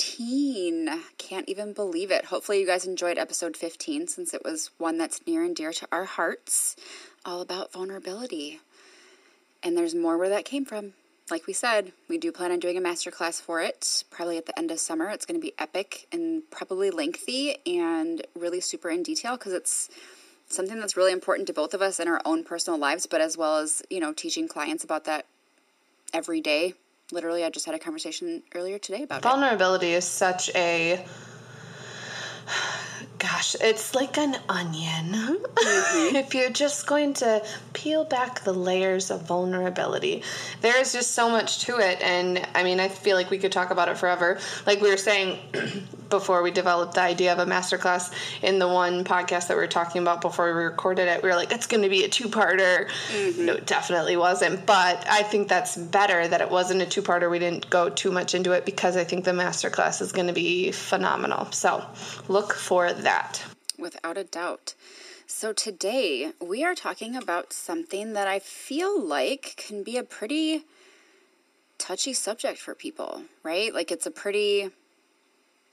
Can't even believe it. Hopefully, you guys enjoyed episode 15 since it was one that's near and dear to our hearts, all about vulnerability. And there's more where that came from. Like we said, we do plan on doing a masterclass for it, probably at the end of summer. It's going to be epic and probably lengthy and really super in detail because it's something that's really important to both of us in our own personal lives, but as well as, you know, teaching clients about that every day. Literally, I just had a conversation earlier today about Vulnerability it. is such a gosh, it's like an onion. Mm-hmm. if you're just going to peel back the layers of vulnerability, there is just so much to it. And I mean, I feel like we could talk about it forever. Like we were saying before we developed the idea of a masterclass in the one podcast that we were talking about before we recorded it, we were like, it's going to be a two parter. Mm-hmm. No, it definitely wasn't. But I think that's better that it wasn't a two parter. We didn't go too much into it because I think the masterclass is going to be phenomenal. So look for that that. Without a doubt. So, today we are talking about something that I feel like can be a pretty touchy subject for people, right? Like, it's a pretty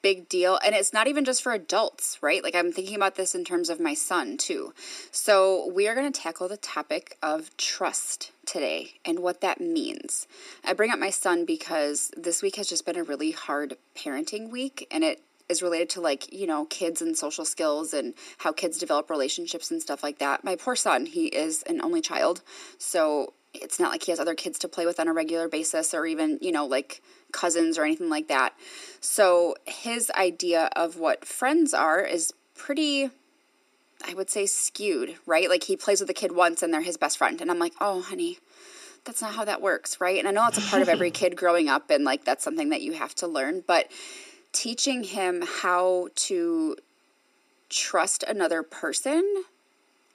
big deal. And it's not even just for adults, right? Like, I'm thinking about this in terms of my son, too. So, we are going to tackle the topic of trust today and what that means. I bring up my son because this week has just been a really hard parenting week, and it is related to like you know kids and social skills and how kids develop relationships and stuff like that my poor son he is an only child so it's not like he has other kids to play with on a regular basis or even you know like cousins or anything like that. So his idea of what friends are is pretty i would say skewed right? Like he plays with a kid once and they're his best friend. And i'm like oh honey that's not how that works right? And i know that's a part of every kid growing up and like that's something that you have to learn but teaching him how to trust another person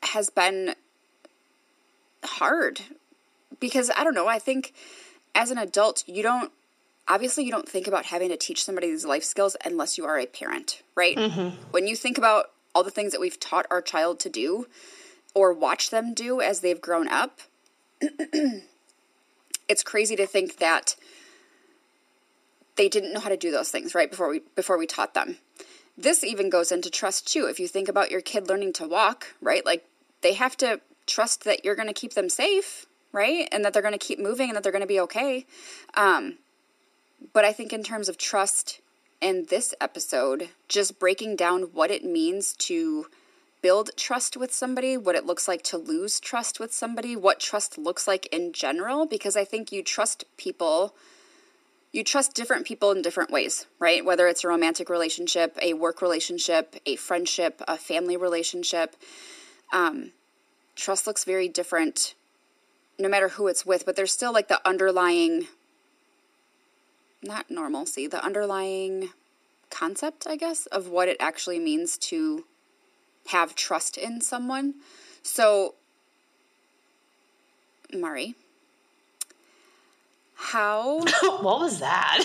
has been hard because I don't know, I think as an adult, you don't obviously you don't think about having to teach somebody these life skills unless you are a parent, right? Mm-hmm. When you think about all the things that we've taught our child to do or watch them do as they've grown up, it's crazy to think that they didn't know how to do those things right before we before we taught them this even goes into trust too if you think about your kid learning to walk right like they have to trust that you're going to keep them safe right and that they're going to keep moving and that they're going to be okay um, but i think in terms of trust in this episode just breaking down what it means to build trust with somebody, what it looks like to lose trust with somebody, what trust looks like in general, because I think you trust people you trust different people in different ways, right? Whether it's a romantic relationship, a work relationship, a friendship, a family relationship. Um, trust looks very different no matter who it's with, but there's still like the underlying, not normalcy, the underlying concept, I guess, of what it actually means to have trust in someone. So, Mari, how what was that?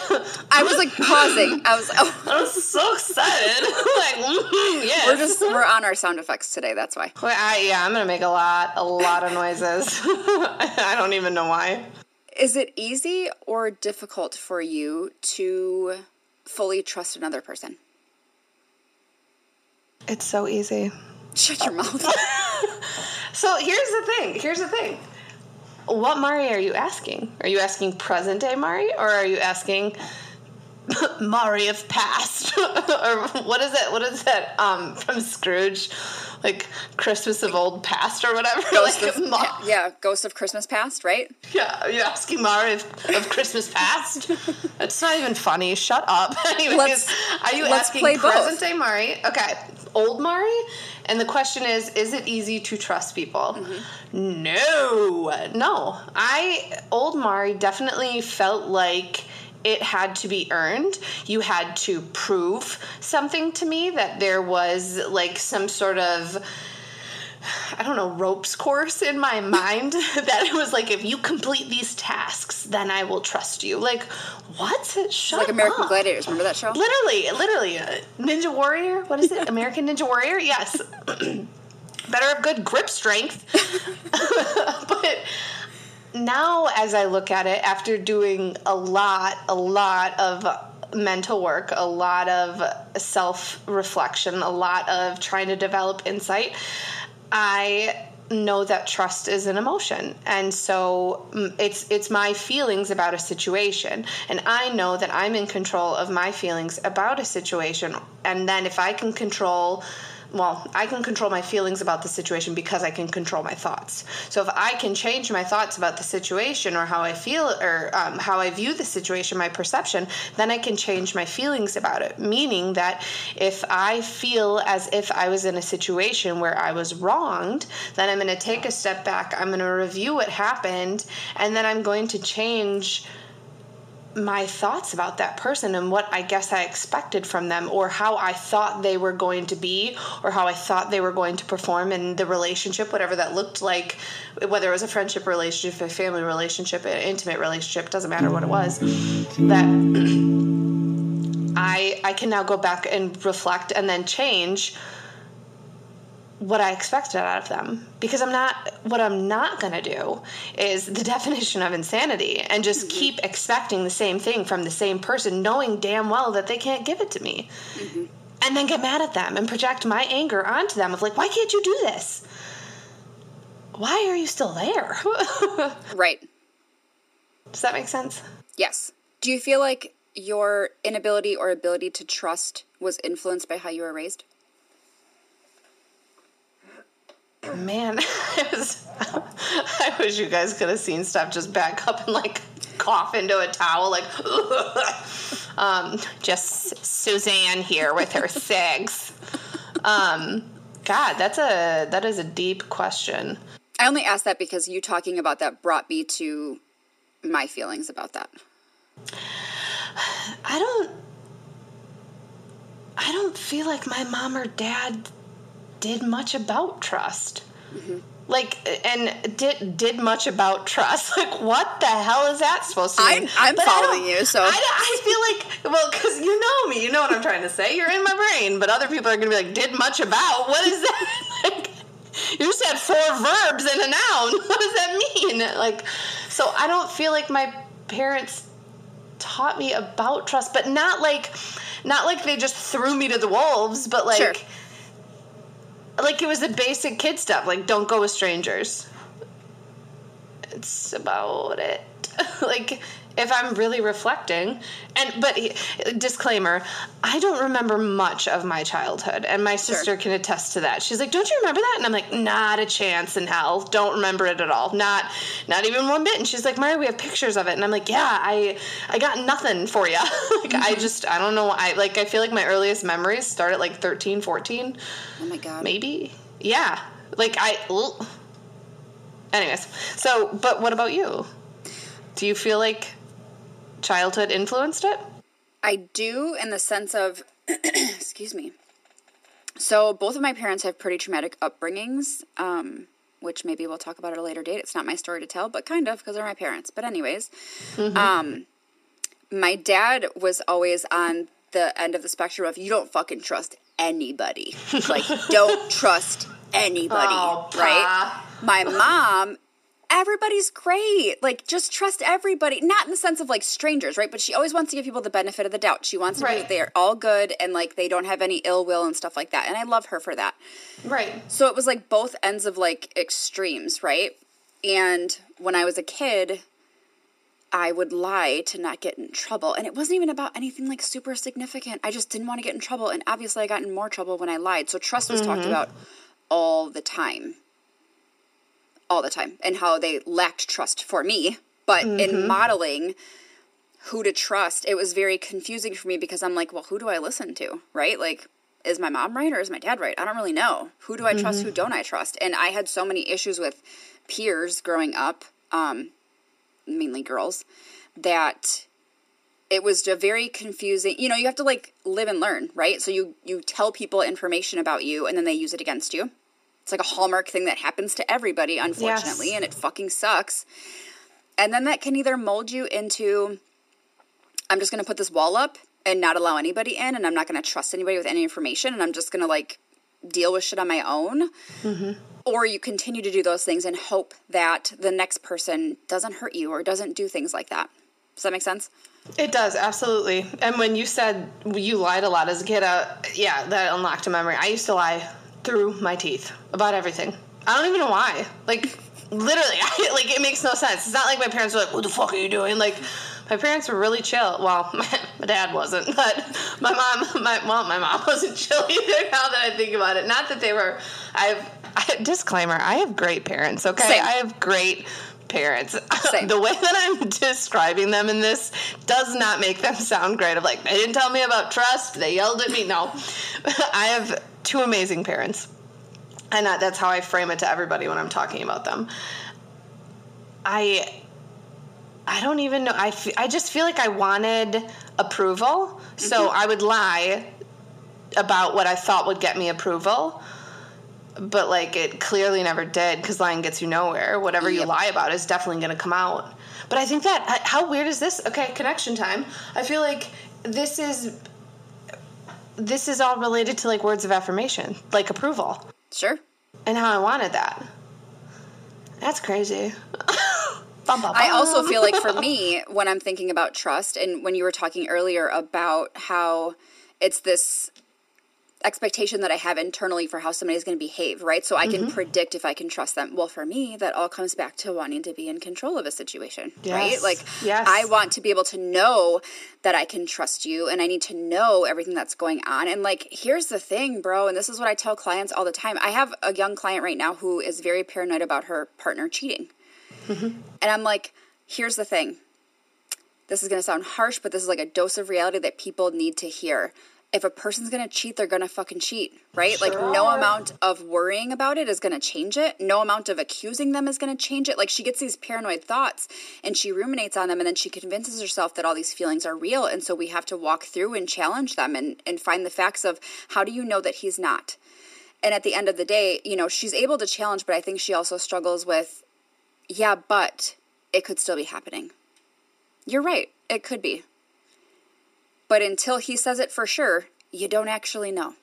I was like pausing. I was oh. i was so excited. Like mm, yes. we're just we're on our sound effects today that's why. Well, I, yeah i'm gonna make a lot a lot of noises. I don't even know why is it easy or difficult for you to fully trust another person it's so easy shut your mouth so here's the thing here's the thing what Mari are you asking? Are you asking present day Mari or are you asking Mari of past? or what is it? What is that um, from Scrooge? Like Christmas of old past or whatever? Ghost like, of, Ma- yeah, Ghost of Christmas past, right? Yeah, are you asking Mari of, of Christmas past? It's not even funny. Shut up. Anyways, let's, are you asking present both. day Mari? Okay, old Mari? And the question is, is it easy to trust people? Mm-hmm. No, no. I old Mari definitely felt like it had to be earned. You had to prove something to me that there was like some sort of I don't know, ropes course in my mind that it was like, if you complete these tasks, then I will trust you. Like, what? Shut like American up. Gladiators. Remember that show? Literally, literally. Uh, Ninja Warrior? What is it? American Ninja Warrior? Yes. Better have good grip strength. but now, as I look at it, after doing a lot, a lot of mental work, a lot of self reflection, a lot of trying to develop insight, I know that trust is an emotion. And so mm, it's it's my feelings about a situation. And i know that i'm in control of my feelings about a situation. And then if i can control well, I can control my feelings about the situation because I can control my thoughts. So if I can change my thoughts about the situation or how I feel or um, how I view the situation, my perception, then I can change my feelings about it. Meaning that if I feel as if I was in a situation where I was wronged, then I'm going to take a step back, I'm going to review what happened, and then I'm going to change my thoughts about that person and what I guess I expected from them, or how I thought they were going to be, or how I thought they were going to perform in the relationship, whatever that looked like, whether it was a friendship relationship, a family relationship, an intimate relationship, doesn't matter what it was, that I I can now go back and reflect and then change what I expected out of them because I'm not what I'm not going to do is the definition of insanity and just mm-hmm. keep expecting the same thing from the same person knowing damn well that they can't give it to me. Mm-hmm. And then get mad at them and project my anger onto them of like why can't you do this? Why are you still there? right. Does that make sense? Yes. Do you feel like your inability or ability to trust was influenced by how you were raised? Man, I, was, I wish you guys could have seen Steph just back up and like cough into a towel, like, um, just Suzanne here with her cigs. Um, God, that's a that is a deep question. I only asked that because you talking about that brought me to my feelings about that. I don't I don't feel like my mom or dad did much about trust. Mm-hmm. Like and did did much about trust. Like what the hell is that supposed to mean? I'm, I'm following you, so I, I feel like well, because you know me, you know what I'm trying to say. You're in my brain, but other people are going to be like, "Did much about? What is that?" like, you just had four verbs and a noun. What does that mean? Like, so I don't feel like my parents taught me about trust, but not like, not like they just threw me to the wolves, but like. Sure like it was the basic kid stuff, like don't go with strangers. It's about it. like if I'm really reflecting. And but disclaimer, I don't remember much of my childhood, and my sister sure. can attest to that. She's like, "Don't you remember that?" And I'm like, "Not a chance in hell. Don't remember it at all. Not not even one bit." And she's like, "Mary, we have pictures of it." And I'm like, "Yeah, I I got nothing for you. like mm-hmm. I just I don't know. I like I feel like my earliest memories start at like 13, 14. Oh my god. Maybe. Yeah. Like I ugh. Anyways, so but what about you? Do you feel like childhood influenced it? I do in the sense of, excuse me. So both of my parents have pretty traumatic upbringings, um, which maybe we'll talk about at a later date. It's not my story to tell, but kind of because they're my parents. But anyways, mm-hmm. um, my dad was always on the end of the spectrum of you don't fucking trust anybody. like don't trust anybody, oh, right? My mom everybody's great. Like, just trust everybody. Not in the sense of like strangers, right? But she always wants to give people the benefit of the doubt. She wants to right. that they're all good and like they don't have any ill will and stuff like that. And I love her for that. Right. So it was like both ends of like extremes, right? And when I was a kid, I would lie to not get in trouble. And it wasn't even about anything like super significant. I just didn't want to get in trouble. And obviously, I got in more trouble when I lied. So trust was mm-hmm. talked about all the time all the time and how they lacked trust for me. But mm-hmm. in modeling who to trust, it was very confusing for me because I'm like, well, who do I listen to? Right? Like, is my mom right or is my dad right? I don't really know. Who do I trust? Mm-hmm. Who don't I trust? And I had so many issues with peers growing up, um, mainly girls, that it was a very confusing you know you have to like live and learn right so you you tell people information about you and then they use it against you it's like a hallmark thing that happens to everybody unfortunately Yes. and it fucking sucks and then that can either mold you into i'm just going to put this wall up and not allow anybody in and i'm not going to trust anybody with any information and i'm just going to like deal with shit on my own or you continue to do those things and hope that the next person doesn't hurt you or doesn't do things like that does that make sense It does, absolutely. And when you said you lied a lot as a kid, uh, yeah, that unlocked a memory. I used to lie through my teeth about everything. I don't even know why. Like, literally, I, like it makes no sense. It's not like my parents were like, "What the fuck are you doing?" Like, my parents were really chill. Well, my, my dad wasn't, but my mom, my well, my mom wasn't chill either. Now that I think about it, not that they were. I've I, disclaimer. I have great parents. Okay, Same. I have great parents. The way that I'm describing them in this does not make them sound great. Of like, they didn't tell me about trust. They yelled at me. No, I have two amazing parents, and that, that's how I frame it to everybody when I'm talking about them. I. I don't even know. I—I just feel like I wanted approval. So mm-hmm. I would lie about what I thought would get me approval. But like it clearly never did because lying gets you nowhere. Whatever you lie about is definitely going to come out. But I think that how weird is this? Okay, connection time. I feel like this is this is all related to like words of affirmation, like approval, sure and how I wanted that. That's crazy. Bum, bum, I also feel like for me, when I'm thinking about trust, and when you were talking earlier about how it's this expectation that I have internally for how somebody's going to behave, right? So I Mm-hmm. can predict if I can trust them. Well, for me, that all comes back to wanting to be in control of a situation, right? Like, Yes. I want to be able to know that I can trust you and I need to know everything that's going on. And like, here's the thing, bro, and this is what I tell clients all the time. I have a young client right now who is very paranoid about her partner cheating. And I'm like, here's the thing. This is going to sound harsh, but this is like a dose of reality that people need to hear. If a person's to cheat, they're to fucking cheat, right? Like, no amount of worrying about it is to change it. No amount of accusing them is to change it. Like, she gets these paranoid thoughts and she ruminates on them, and then she convinces herself that all these feelings are real. And so we have to walk through and challenge them and, and find the facts of how do you know that he's not? And at the end of the day, you know, she's able to challenge, but I think she also struggles with yeah, but it could still be happening. You're right, it could be. But until he says it for sure, you don't actually know.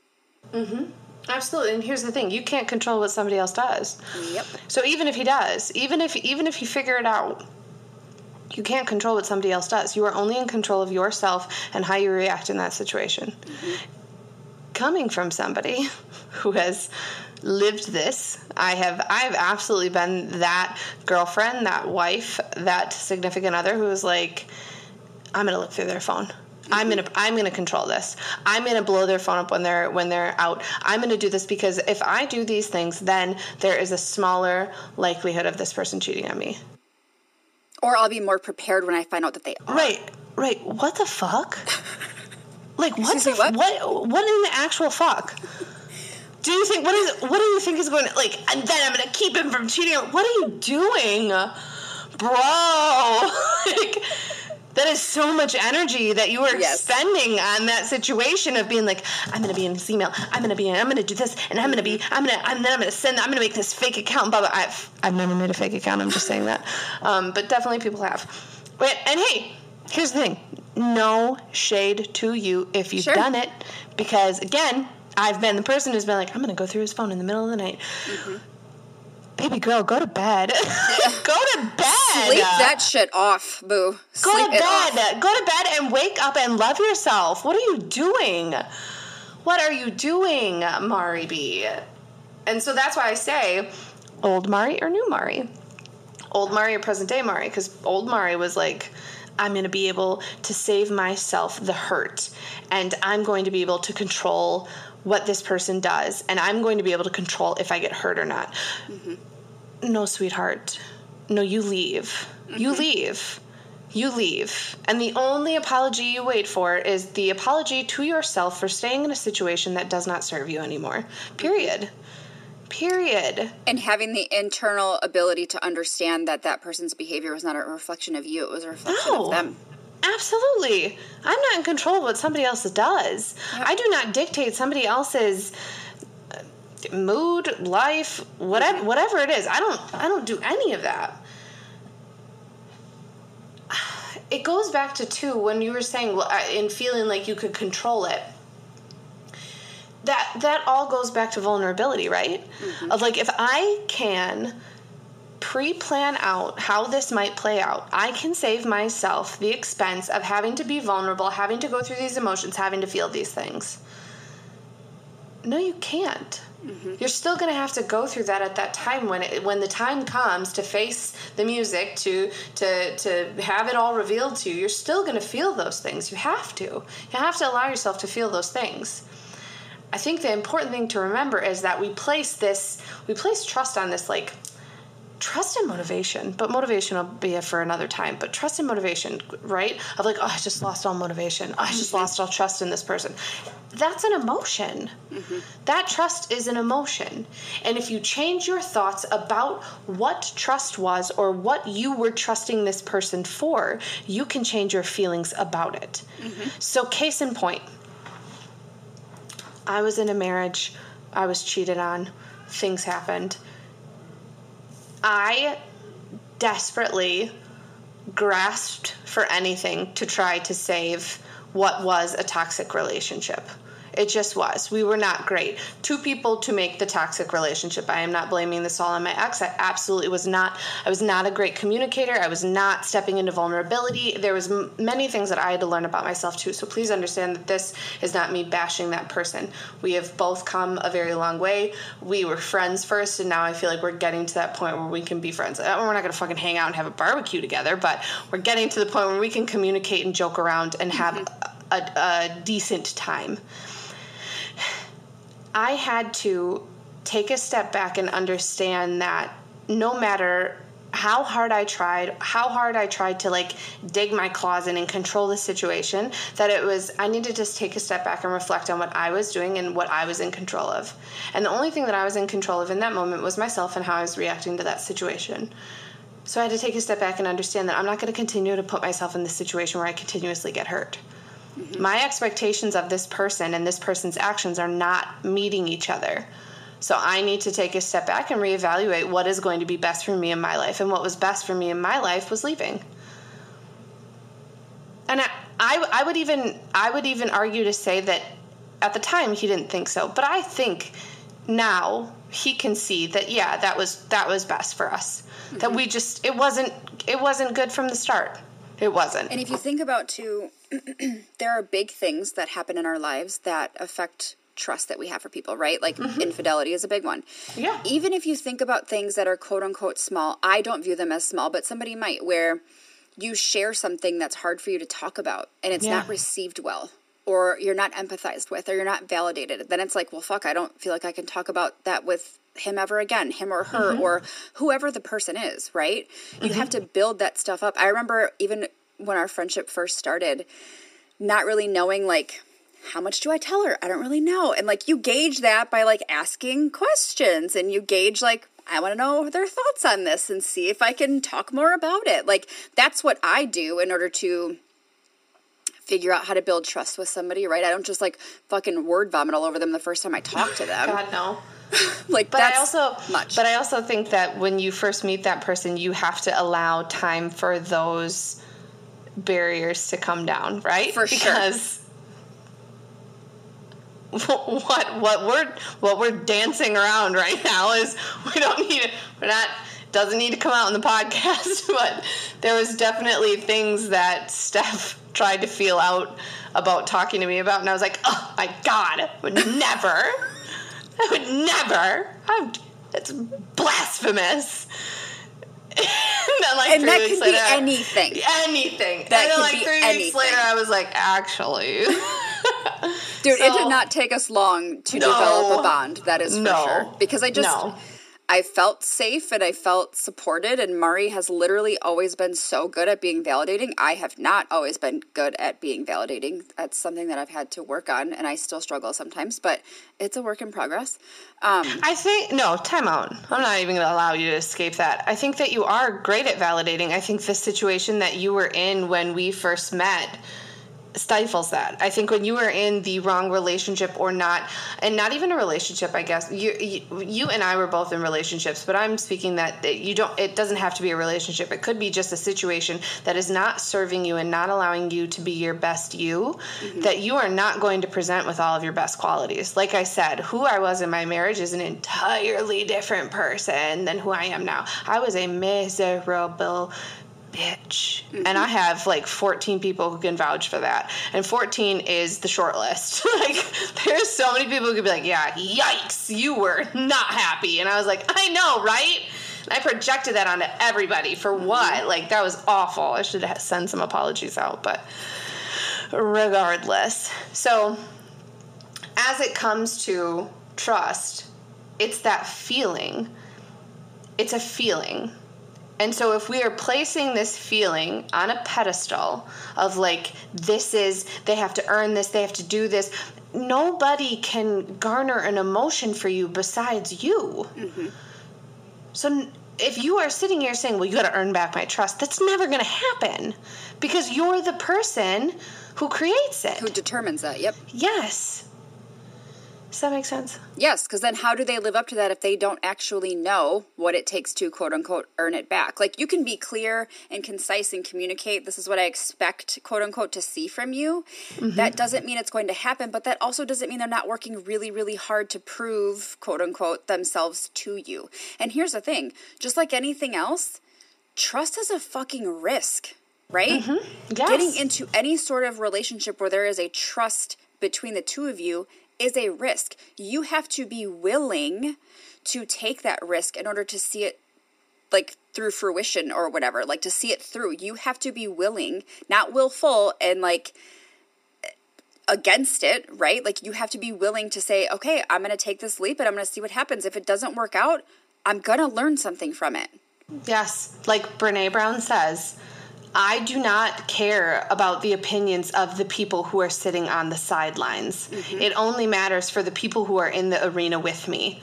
Mm-hmm. Absolutely. And here's the thing: you can't control what somebody else does. Yep. So even if he does, even if even if you figure it out, you can't control what somebody else does. You are only in control of yourself and how you react in that situation. Mm-hmm. Coming from somebody who has lived this, I have I've absolutely been that girlfriend, that wife, that significant other who is like, I'm gonna look through their phone. I'm gonna I'm gonna control this. I'm gonna blow their phone up when they're when they're out. I'm gonna do this because if I do these things, then there is a smaller likelihood of this person cheating on me. Or I'll be more prepared when I find out that they are. Right, right. What the fuck? Like what? The, me, what? what? What in the actual fuck? Do you think what is? What do you think is going? to Like, and then I'm gonna keep him from cheating. What are you doing, bro? like, that is so much energy that you are Yes. spending on that situation of being like, I'm gonna be in this email. I'm gonna be. in I'm gonna do this, and I'm gonna be. I'm gonna. I'm then I'm gonna send. I'm gonna make this fake account. Blah blah. I've I've never made a fake account. I'm just saying that. Um, but definitely people have. But and hey, here's the thing. No shade to you if you've Sure. done it, because again, I've been the person who's been like, I'm gonna go through his phone in the middle of the night. Mm-hmm. Baby girl, go to bed. go to bed. Sleep that shit off, boo. Go Sleep to bed. Go to bed and wake up and love yourself. What are you doing? What are you doing, Mari B? And so that's why I say old Mari or new Mari. Old Mari or present day Mari, because old Mari was like, I'm going to be able to save myself the hurt, and I'm going to be able to control what this person does, and I'm going to be able to control if I get hurt or not. Mm-hmm. No, sweetheart. No, you leave. Mm-hmm. You leave. You leave. And the only apology you wait for is the apology to yourself for staying in a situation that does not serve you anymore. Mm-hmm. Period. Period. And having the internal ability to understand that that person's behavior was not a reflection of you, it was a reflection No. of them. Absolutely. I'm not in control of what somebody else does. Yep. I do not dictate somebody else's uh, mood, life, whatever mm-hmm. whatever it is. I don't I don't do any of that. It goes back to two when you were saying well, in feeling like you could control it. That that all goes back to vulnerability, right? Mm-hmm. Of like if I can pre plan out how this might play out, I can save myself the expense of having to be vulnerable, having to go through these emotions, having to feel these things. No, you can't. Mm-hmm. You're still going to have to go through that at that time when it, when the time comes to face the music to to to have it all revealed to you. You're still going to feel those things. You have to. You have to allow yourself to feel those things. I think the important thing to remember is that we place this we place trust on this like trust and motivation, but motivation will be for another time. But trust and motivation, right? Of like, oh, I just lost all motivation. I just mm-hmm. lost all trust in this person. That's an emotion. Mm-hmm. That trust is an emotion. And if you change your thoughts about what trust was or what you were trusting this person for, you can change your feelings about it. Mm-hmm. So, case in point, I was in a marriage, I was cheated on, things happened I desperately grasped for anything to try to save what was a toxic relationship. It just was. We were not great. Two people to make the toxic relationship. I am not blaming this all on my ex. I absolutely was not. I was not a great communicator. I was not stepping into vulnerability. There was m- many things that I had to learn about myself too. So please understand that this is not me bashing that person. We have both come a very long way. We were friends first, and now I feel like we're getting to that point where we can be friends. Uh, we're not going to fucking hang out and have a barbecue together, but we're getting to the point where we can communicate and joke around and have mm-hmm. a, a decent time. I had to take a step back and understand that no matter how hard I tried, how hard I tried to like dig my claws in and control the situation, that it was, I needed to just take a step back and reflect on what I was doing and what I was in control of. And the only thing that I was in control of in that moment was myself and how I was reacting to that situation. So I had to take a step back and understand that I'm not going to continue to put myself in this situation where I continuously get hurt. Mm-hmm. My expectations of this person and this person's actions are not meeting each other. So I need to take a step back and reevaluate what is going to be best for me in my life. And what was best for me in my life was leaving. And I, I, I would even I would even argue to say that at the time he didn't think so, but I think now he can see that yeah that was that was best for us. Mm-hmm. That we just it wasn't it wasn't good from the start. It wasn't. And if you think about too, there are big things that happen in our lives that affect trust that we have for people, right? Like mm-hmm. infidelity is a big one. Yeah. Even if you think about things that are quote unquote small, I don't view them as small, but somebody might where you share something that's hard for you to talk about and it's yeah. not received well or you're not empathized with or you're not validated. Then it's like, well fuck, I don't feel like I can talk about that with him ever again, him or her, mm-hmm. or whoever the person is, right? Mm-hmm. You have to build that stuff up. I remember even when our friendship first started, not really knowing like, how much do I tell her? I don't really know. And like, you gauge that by like asking questions and you gauge like, I want to know their thoughts on this and see if I can talk more about it. Like, that's what I do in order to figure out how to build trust with somebody, right? I don't just like fucking word vomit all over them the first time I talk to them. God, no. like but I also much. But I also think that when you first meet that person, you have to allow time for those barriers to come down, right? For because sure. what what we're what we're dancing around right now is we don't need it. We're not doesn't need to come out in the podcast, but there was definitely things that Steph tried to feel out about talking to me about, and I was like, oh my god, I would never. I would never. I'm, it's blasphemous. and then, like, and that could later, be anything. Anything. That and then, like, three anything. weeks later, I was like, actually. Dude, so, it did not take us long to no, develop a bond. That is for no, sure. Because I just. No. I felt safe and I felt supported. And Mari has literally always been so good at being validating. I have not always been good at being validating. That's something that I've had to work on, and I still struggle sometimes, but it's a work in progress. Um, I think, no, time out. I'm not even going to allow you to escape that. I think that you are great at validating. I think the situation that you were in when we first met stifles that. I think when you are in the wrong relationship or not, and not even a relationship, I guess you, you, you and I were both in relationships, but I'm speaking that you don't. It doesn't have to be a relationship. It could be just a situation that is not serving you and not allowing you to be your best you. Mm-hmm. That you are not going to present with all of your best qualities. Like I said, who I was in my marriage is an entirely different person than who I am now. I was a miserable bitch. Mm-hmm. And I have like 14 people who can vouch for that. And 14 is the short list. like, there's so many people who could be like, yeah, yikes, you were not happy. And I was like, I know, right? And I projected that onto everybody for mm-hmm. what? Like, that was awful. I should have sent some apologies out, but regardless. So, as it comes to trust, it's that feeling. It's a feeling and so, if we are placing this feeling on a pedestal of like, this is, they have to earn this, they have to do this, nobody can garner an emotion for you besides you. Mm-hmm. So, if you are sitting here saying, well, you got to earn back my trust, that's never going to happen because you're the person who creates it, who determines that. Yep. Yes. Does that make sense? Yes, because then how do they live up to that if they don't actually know what it takes to quote unquote earn it back? Like you can be clear and concise and communicate, this is what I expect quote unquote to see from you. Mm-hmm. That doesn't mean it's going to happen, but that also doesn't mean they're not working really, really hard to prove quote unquote themselves to you. And here's the thing just like anything else, trust is a fucking risk, right? Mm-hmm. Yes. Getting into any sort of relationship where there is a trust between the two of you is a risk. You have to be willing to take that risk in order to see it like through fruition or whatever, like to see it through. You have to be willing, not willful and like against it, right? Like you have to be willing to say, okay, I'm going to take this leap and I'm going to see what happens. If it doesn't work out, I'm going to learn something from it. Yes. Like Brene Brown says, I do not care about the opinions of the people who are sitting on the sidelines. Mm-hmm. It only matters for the people who are in the arena with me.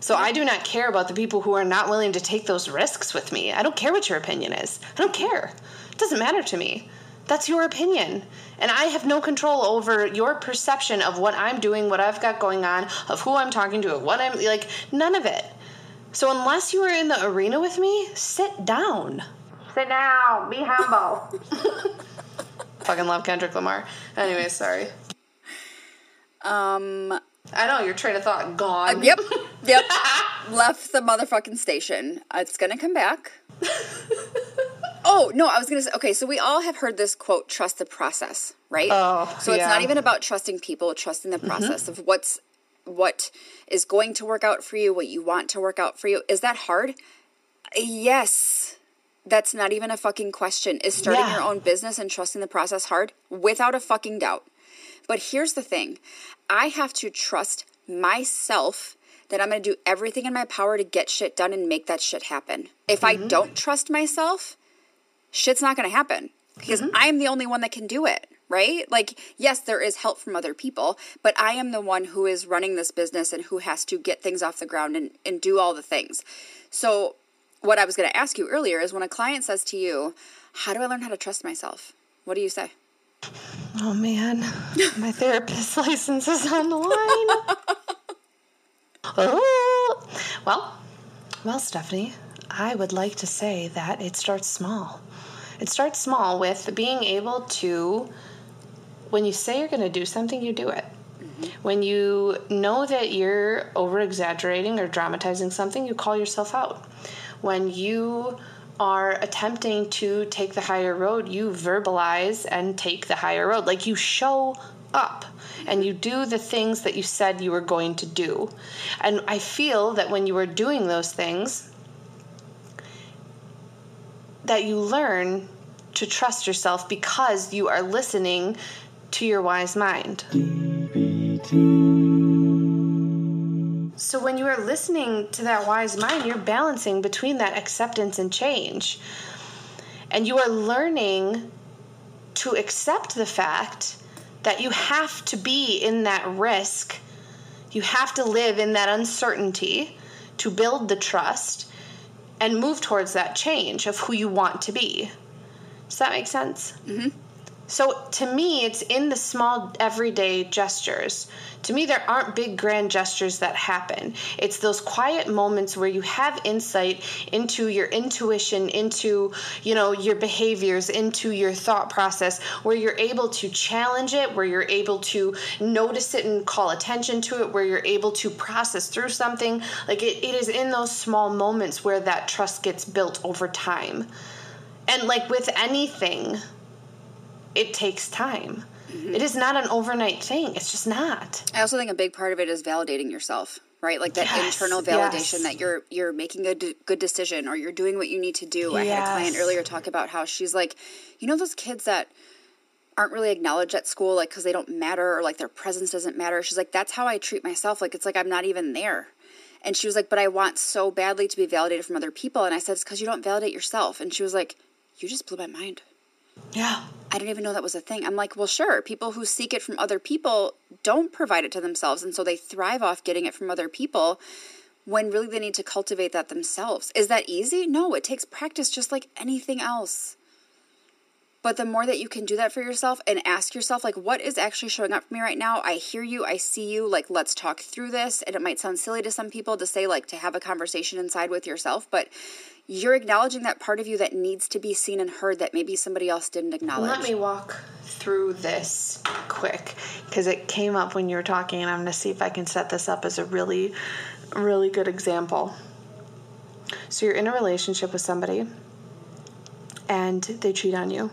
So I do not care about the people who are not willing to take those risks with me. I don't care what your opinion is. I don't care. It doesn't matter to me. That's your opinion. And I have no control over your perception of what I'm doing, what I've got going on, of who I'm talking to, of what I'm like, none of it. So unless you are in the arena with me, sit down. Sit down. Be humble. Fucking love Kendrick Lamar. Anyway, sorry. Um. I know your train of thought gone. Uh, yep. Yep. Left the motherfucking station. It's gonna come back. oh no, I was gonna say. Okay, so we all have heard this quote: "Trust the process." Right. Oh. So it's not even about trusting people; trusting the mm-hmm. process mm-hmm. of what's what is going to work out for you, what you want to work out for you. Is that hard? Yes that's not even a fucking question. Is starting yeah. your own business and trusting the process hard? Without a fucking doubt. But here's the thing I have to trust myself that I'm going to do everything in my power to get shit done and make that shit happen. If mm-hmm. I don't trust myself, shit's not going to happen because mm-hmm. I'm the only one that can do it, right? Like, yes, there is help from other people, but I am the one who is running this business and who has to get things off the ground and, and do all the things. So what I was going to ask you earlier is when a client says to you, How do I learn how to trust myself? What do you say? Oh man, my therapist license is on the line. oh, well, well, Stephanie, I would like to say that it starts small. It starts small with being able to, when you say you're going to do something, you do it. Mm-hmm. When you know that you're over exaggerating or dramatizing something, you call yourself out when you are attempting to take the higher road, you verbalize and take the higher road. Like you show up and you do the things that you said you were going to do. And I feel that when you are doing those things, that you learn to trust yourself because you are listening to your wise mind. So when you are listening to that wise mind, you're balancing between that acceptance and change. And you are learning to accept the fact that you have to be in that risk. You have to live in that uncertainty to build the trust and move towards that change of who you want to be. Does that make sense? Mm-hmm. So to me, it's in the small everyday gestures. To me, there aren't big grand gestures that happen. It's those quiet moments where you have insight into your intuition, into, you know, your behaviors, into your thought process, where you're able to challenge it, where you're able to notice it and call attention to it, where you're able to process through something. Like it, it is in those small moments where that trust gets built over time. And like with anything, it takes time. Mm-hmm. It is not an overnight thing. It's just not. I also think a big part of it is validating yourself, right? Like that yes, internal validation yes. that you're you're making a d- good decision or you're doing what you need to do. Yes. I had a client earlier talk about how she's like, you know, those kids that aren't really acknowledged at school, like because they don't matter or like their presence doesn't matter. She's like, that's how I treat myself. Like it's like I'm not even there. And she was like, but I want so badly to be validated from other people. And I said, it's because you don't validate yourself. And she was like, you just blew my mind. Yeah. I didn't even know that was a thing. I'm like, well, sure. People who seek it from other people don't provide it to themselves. And so they thrive off getting it from other people when really they need to cultivate that themselves. Is that easy? No, it takes practice just like anything else. But the more that you can do that for yourself and ask yourself, like, what is actually showing up for me right now? I hear you, I see you, like, let's talk through this. And it might sound silly to some people to say, like, to have a conversation inside with yourself, but you're acknowledging that part of you that needs to be seen and heard that maybe somebody else didn't acknowledge. Let me walk through this quick because it came up when you were talking, and I'm going to see if I can set this up as a really, really good example. So you're in a relationship with somebody, and they cheat on you,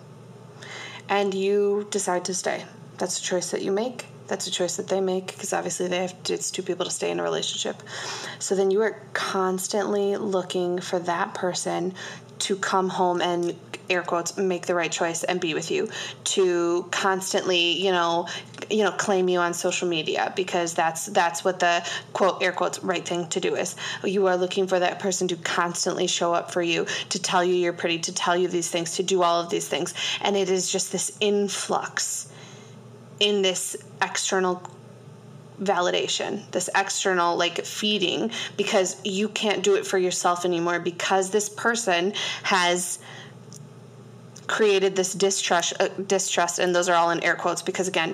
and you decide to stay. That's a choice that you make that's a choice that they make because obviously they have to, it's two people to stay in a relationship. So then you are constantly looking for that person to come home and air quotes make the right choice and be with you to constantly you know you know claim you on social media because that's that's what the quote air quotes right thing to do is. You are looking for that person to constantly show up for you to tell you you're pretty to tell you these things to do all of these things. And it is just this influx in this external validation, this external like feeding, because you can't do it for yourself anymore because this person has created this distrust uh, distrust and those are all in air quotes because again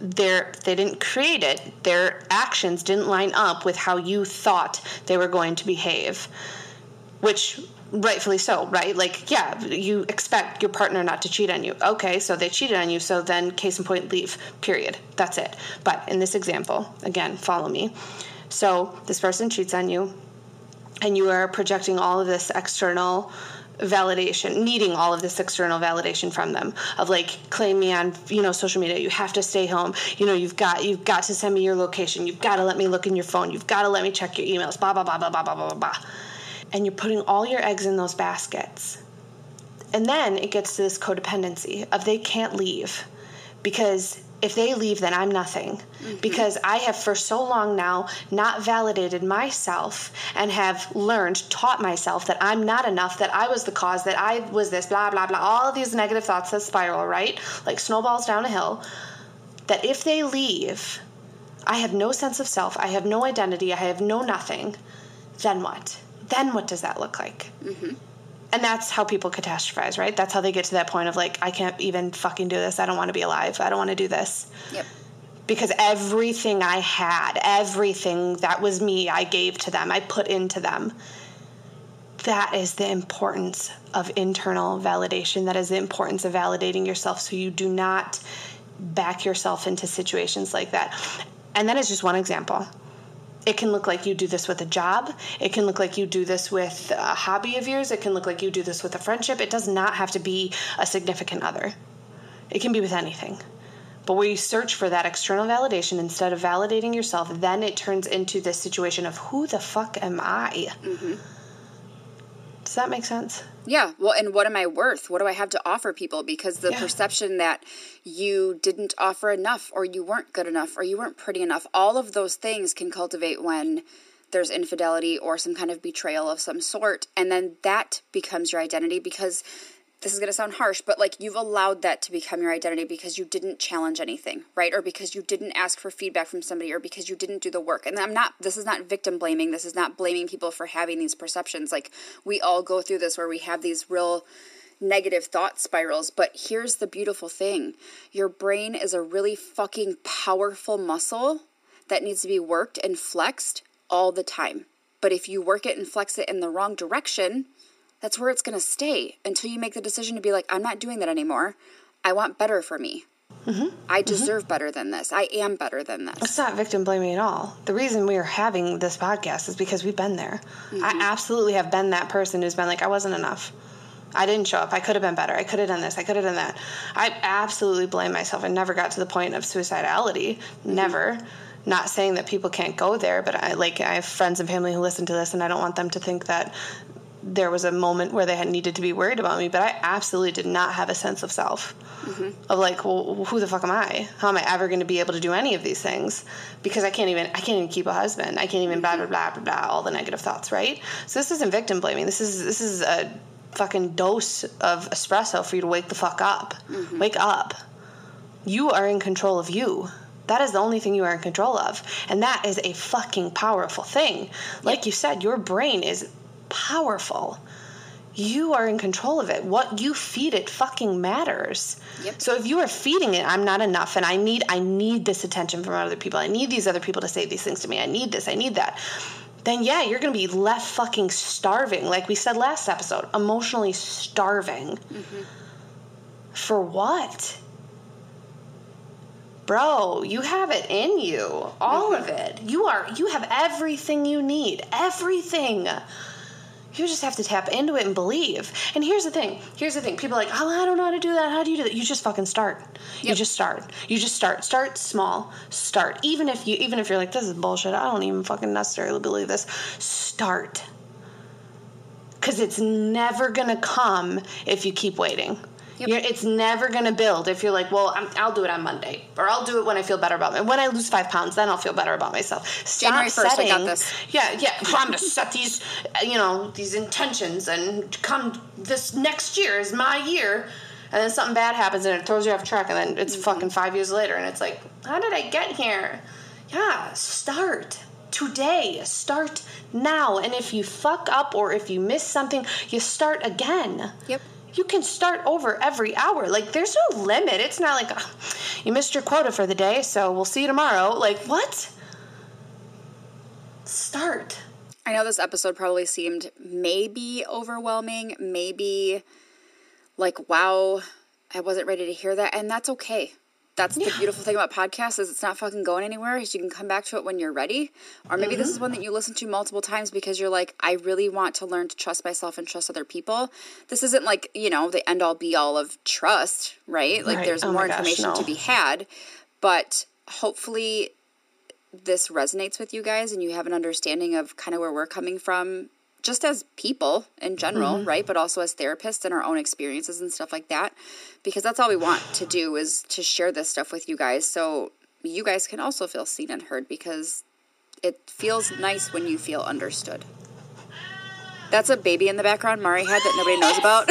they're, they didn't create it. Their actions didn't line up with how you thought they were going to behave which rightfully so, right? Like, yeah, you expect your partner not to cheat on you. Okay, so they cheated on you, so then case in point, leave, period. That's it. But in this example, again, follow me. So this person cheats on you, and you are projecting all of this external validation needing all of this external validation from them of like claim me on you know social media you have to stay home you know you've got you've got to send me your location you've got to let me look in your phone you've got to let me check your emails blah blah blah blah blah blah blah blah and you're putting all your eggs in those baskets. And then it gets to this codependency of they can't leave because if they leave, then I'm nothing. Mm-hmm. Because I have for so long now not validated myself and have learned, taught myself that I'm not enough, that I was the cause, that I was this, blah, blah, blah. All of these negative thoughts that spiral, right? Like snowballs down a hill. That if they leave, I have no sense of self, I have no identity, I have no nothing. Then what? Then what does that look like? Mm-hmm. And that's how people catastrophize, right? That's how they get to that point of like, I can't even fucking do this. I don't want to be alive. I don't want to do this. Yep. Because everything I had, everything that was me, I gave to them, I put into them. That is the importance of internal validation. That is the importance of validating yourself so you do not back yourself into situations like that. And that is just one example. It can look like you do this with a job. It can look like you do this with a hobby of yours. It can look like you do this with a friendship. It does not have to be a significant other. It can be with anything. But where you search for that external validation instead of validating yourself, then it turns into this situation of who the fuck am I? Mm-hmm. Does that make sense? Yeah. Well, and what am I worth? What do I have to offer people? Because the Yeah. perception that you didn't offer enough or you weren't good enough or you weren't pretty enough, all of those things can cultivate when there's infidelity or some kind of betrayal of some sort. And then that becomes your identity because this is going to sound harsh, but like you've allowed that to become your identity because you didn't challenge anything, right? Or because you didn't ask for feedback from somebody or because you didn't do the work. And I'm not, this is not victim blaming. This is not blaming people for having these perceptions. Like we all go through this where we have these real negative thought spirals. But here's the beautiful thing your brain is a really fucking powerful muscle that needs to be worked and flexed all the time. But if you work it and flex it in the wrong direction, that's where it's going to stay until you make the decision to be like, I'm not doing that anymore. I want better for me. Mm-hmm. I mm-hmm. deserve better than this. I am better than this. It's not victim blaming at all. The reason we are having this podcast is because we've been there. I mm-hmm. absolutely have been that person who's been like, I wasn't enough. I didn't show up. I could have been better. I could have done this. I could have done that. I absolutely blame myself. I never got to the point of suicidality. Never. Not saying that people can't go there, but I like I have friends and family who listen to this, and I don't want them to think that there was a moment where they had needed to be worried about me. But I absolutely did not have a sense of self mm-hmm. of like, well, who the fuck am I? How am I ever going to be able to do any of these things? Because I can't even, I can't even keep a husband. I can't even blah blah mm-hmm. blah blah blah. All the negative thoughts, right? So this isn't victim blaming. This is this is a fucking dose of espresso for you to wake the fuck up. Mm-hmm. Wake up. You are in control of you. That is the only thing you are in control of. And that is a fucking powerful thing. Like you said, your brain is powerful. You are in control of it. What you feed it fucking matters. Yep. So if you are feeding it, I'm not enough and I need I need this attention from other people. I need these other people to say these things to me. I need this, I need that. Then yeah, you're going to be left fucking starving like we said last episode, emotionally starving. Mm-hmm. For what? Bro, you have it in you. All mm-hmm. of it. You are you have everything you need. Everything. You just have to tap into it and believe. And here's the thing. Here's the thing. People are like, oh, I don't know how to do that. How do you do that? You just fucking start. You just start. You just start. Start small. Start. Even if you even if you're like, this is bullshit. I don't even fucking necessarily believe this. Start. Cause it's never gonna come if you keep waiting. Yep. It's never gonna build if you're like, well, I'm, I'll do it on Monday, or I'll do it when I feel better about it. When I lose five pounds, then I'll feel better about myself. Stop January 1st, I got this. Yeah, yeah. I'm gonna set these, you know, these intentions, and come this next year is my year. And then something bad happens, and it throws you off track, and then it's mm-hmm. fucking five years later, and it's like, how did I get here? Yeah, start today. Start now. And if you fuck up or if you miss something, you start again. Yep. You can start over every hour. Like, there's no limit. It's not like, "Oh, you missed your quota for the day, so we'll see you tomorrow. Like, what? Start. I know this episode probably seemed maybe overwhelming, maybe like, wow, I wasn't ready to hear that. And that's okay. That's the beautiful thing about podcasts is it's not fucking going anywhere. Is you can come back to it when you're ready. Or maybe this is mm-hmm. one that you listen to multiple times because you're like, I really want to learn to trust myself and trust other people. This isn't like, you know, the end all be all of trust, right? Like Right. there's Oh more gosh, information to be had. But hopefully this resonates with you guys and you have an understanding of kind of where we're coming from just as people in general Mm-hmm. right but also as therapists and our own experiences and stuff like that because that's all we want to do is to share this stuff with you guys. So you guys can also feel seen and heard because it feels nice when you feel understood. That's a baby in the background mari had that nobody knows about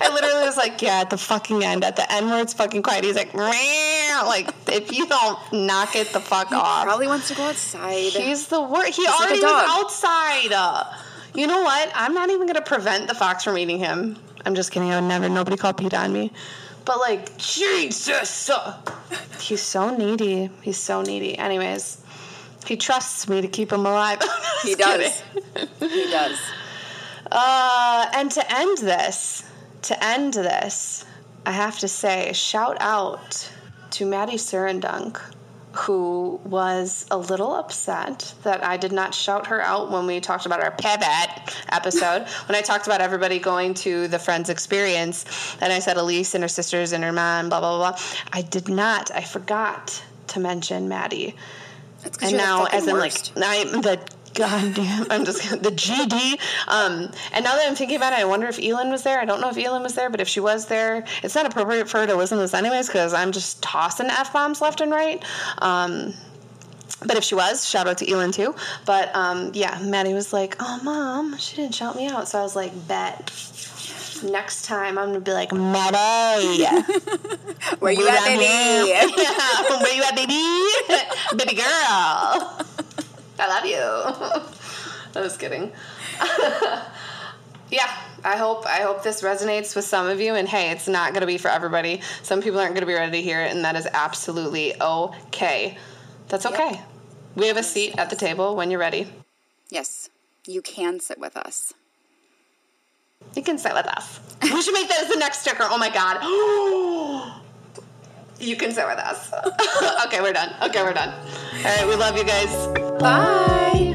I literally was like, yeah, at the fucking end, at the end where it's fucking quiet, he's like, "Meow." like, if you don't knock it the fuck off. probably wants to go outside He's the worst. He like already dog. was outside. Uh, you know what? I'm not even gonna prevent the fox from eating him. I'm just kidding. I would never. Nobody called Pete on me. But like, Jesus, he's so needy. He's so needy. Anyways, he trusts me to keep him alive. he does he does Uh, and to end this, to end this, I have to say, shout out to Maddie Surendunk, who was a little upset that I did not shout her out when we talked about our pivot episode. when I talked about everybody going to the Friends experience, and I said Elise and her sisters and her mom, blah, blah, blah. I did not, I forgot to mention Maddie and now as in worst. like I'm the God damn. I'm just the GD. Um, and now that I'm thinking about it, I wonder if Elin was there. I don't know if Elin was there, but if she was there, it's not appropriate for her to listen to this anyways because I'm just tossing f bombs left and right. Um, but if she was, shout out to Elin too. But um, yeah, Maddie was like, "Oh, mom, she didn't shout me out." So I was like, "Bet." Next time I'm gonna be like, Maddie, where you at, baby? where you at, baby? baby girl, I love you. I was kidding. yeah, I hope I hope this resonates with some of you. And hey, it's not gonna be for everybody. Some people aren't gonna be ready to hear it, and that is absolutely okay. That's okay. Yep. We have a seat at the table when you're ready. Yes, you can sit with us. You can sit with us. we should make that as the next sticker. Oh my god. you can sit with us. okay, we're done. Okay, we're done. All right, we love you guys. Bye. Bye.